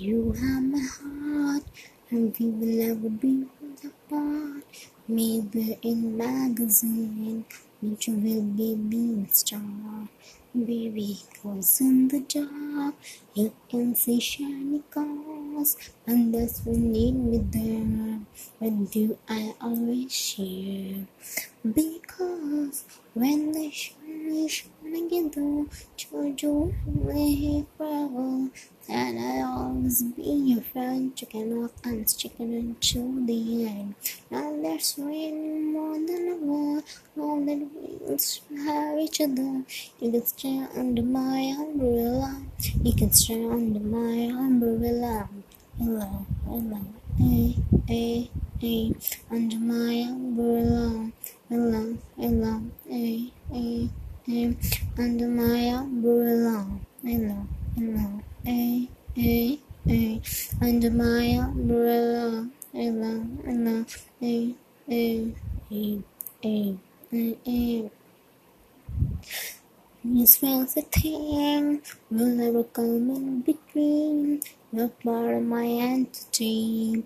You have my heart, and we will never be apart. Maybe in magazine, but you will be being star. Baby goes in the dark, you can see shiny cars, and that's what need me there. With do I always share. Because when the sun together, Jojo will forever. And I'll always be your friend, chicken off and chicken until the end. Now there's raining more than a ever. All that we have each other. You can stay under my umbrella. You can stay under my umbrella. Hello, hello, hey, hey, hey, under my umbrella. Hello, hello, hey, hey, hey, under my umbrella. Hello, hello, hey, hey, hey, under my umbrella. Hello, hello, hey, hey, hey, hey, hey, hey. You smell the thing will never come in between. Part of my entity.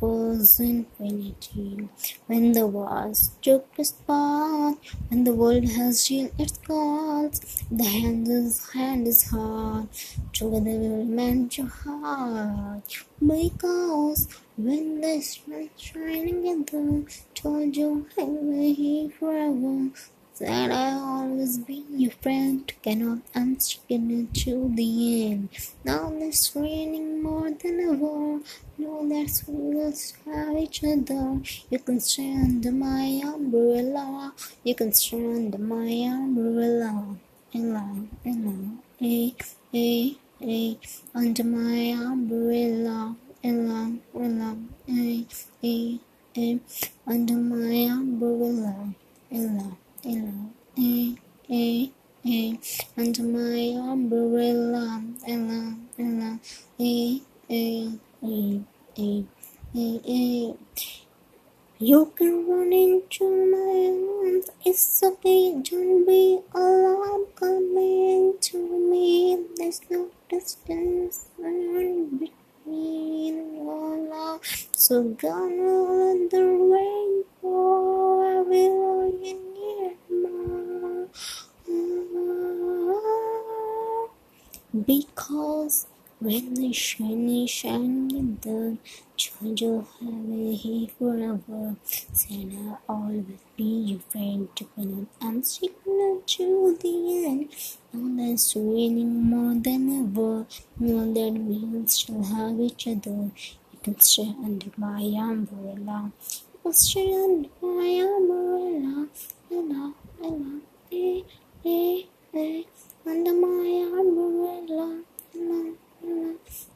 Was infinity. When the wars took its part, when the world has sealed its gods, the hand is hand is hard. Together we will mend your heart. Because when the sun shining together, told you I will here forever. That I'll always be your friend, cannot I'm sticking it to the end. Now it's raining more than ever. Know that we will have each other. You can stay under my umbrella. You can stay under my umbrella. Ella, Ella, eh, eh, eh, under my umbrella. Ella, Ella, eh, eh, eh, under my umbrella. Ella. Ella, eh, eh, eh, under my umbrella, Ella, Ella, eh, eh, eh, eh. You can run into my arms, it's okay, don't be alarmed, come into me, there's no distance between love, so gonna let the rain the shiny shiny the will have a here forever. Then I'll always be your friend to when I'm sticking to the end. Now that's raining more than ever. Know that we'll still have each other. You can stay under my umbrella. You can stay under my umbrella. Ella, Ella, eh, eh, eh, under my umbrella, Ella, Ella,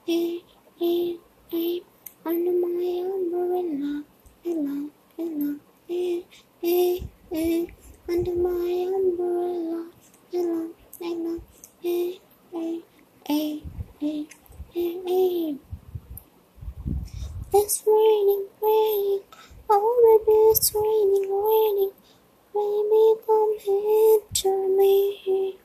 eh, eh, under my umbrella, Ella, Ella, eh, eh, eh, under my umbrella, Ella, Ella, eh, eh, eh, eh, eh, eh. It's raining, raining, oh baby, it's raining, raining. Baby, come come into me.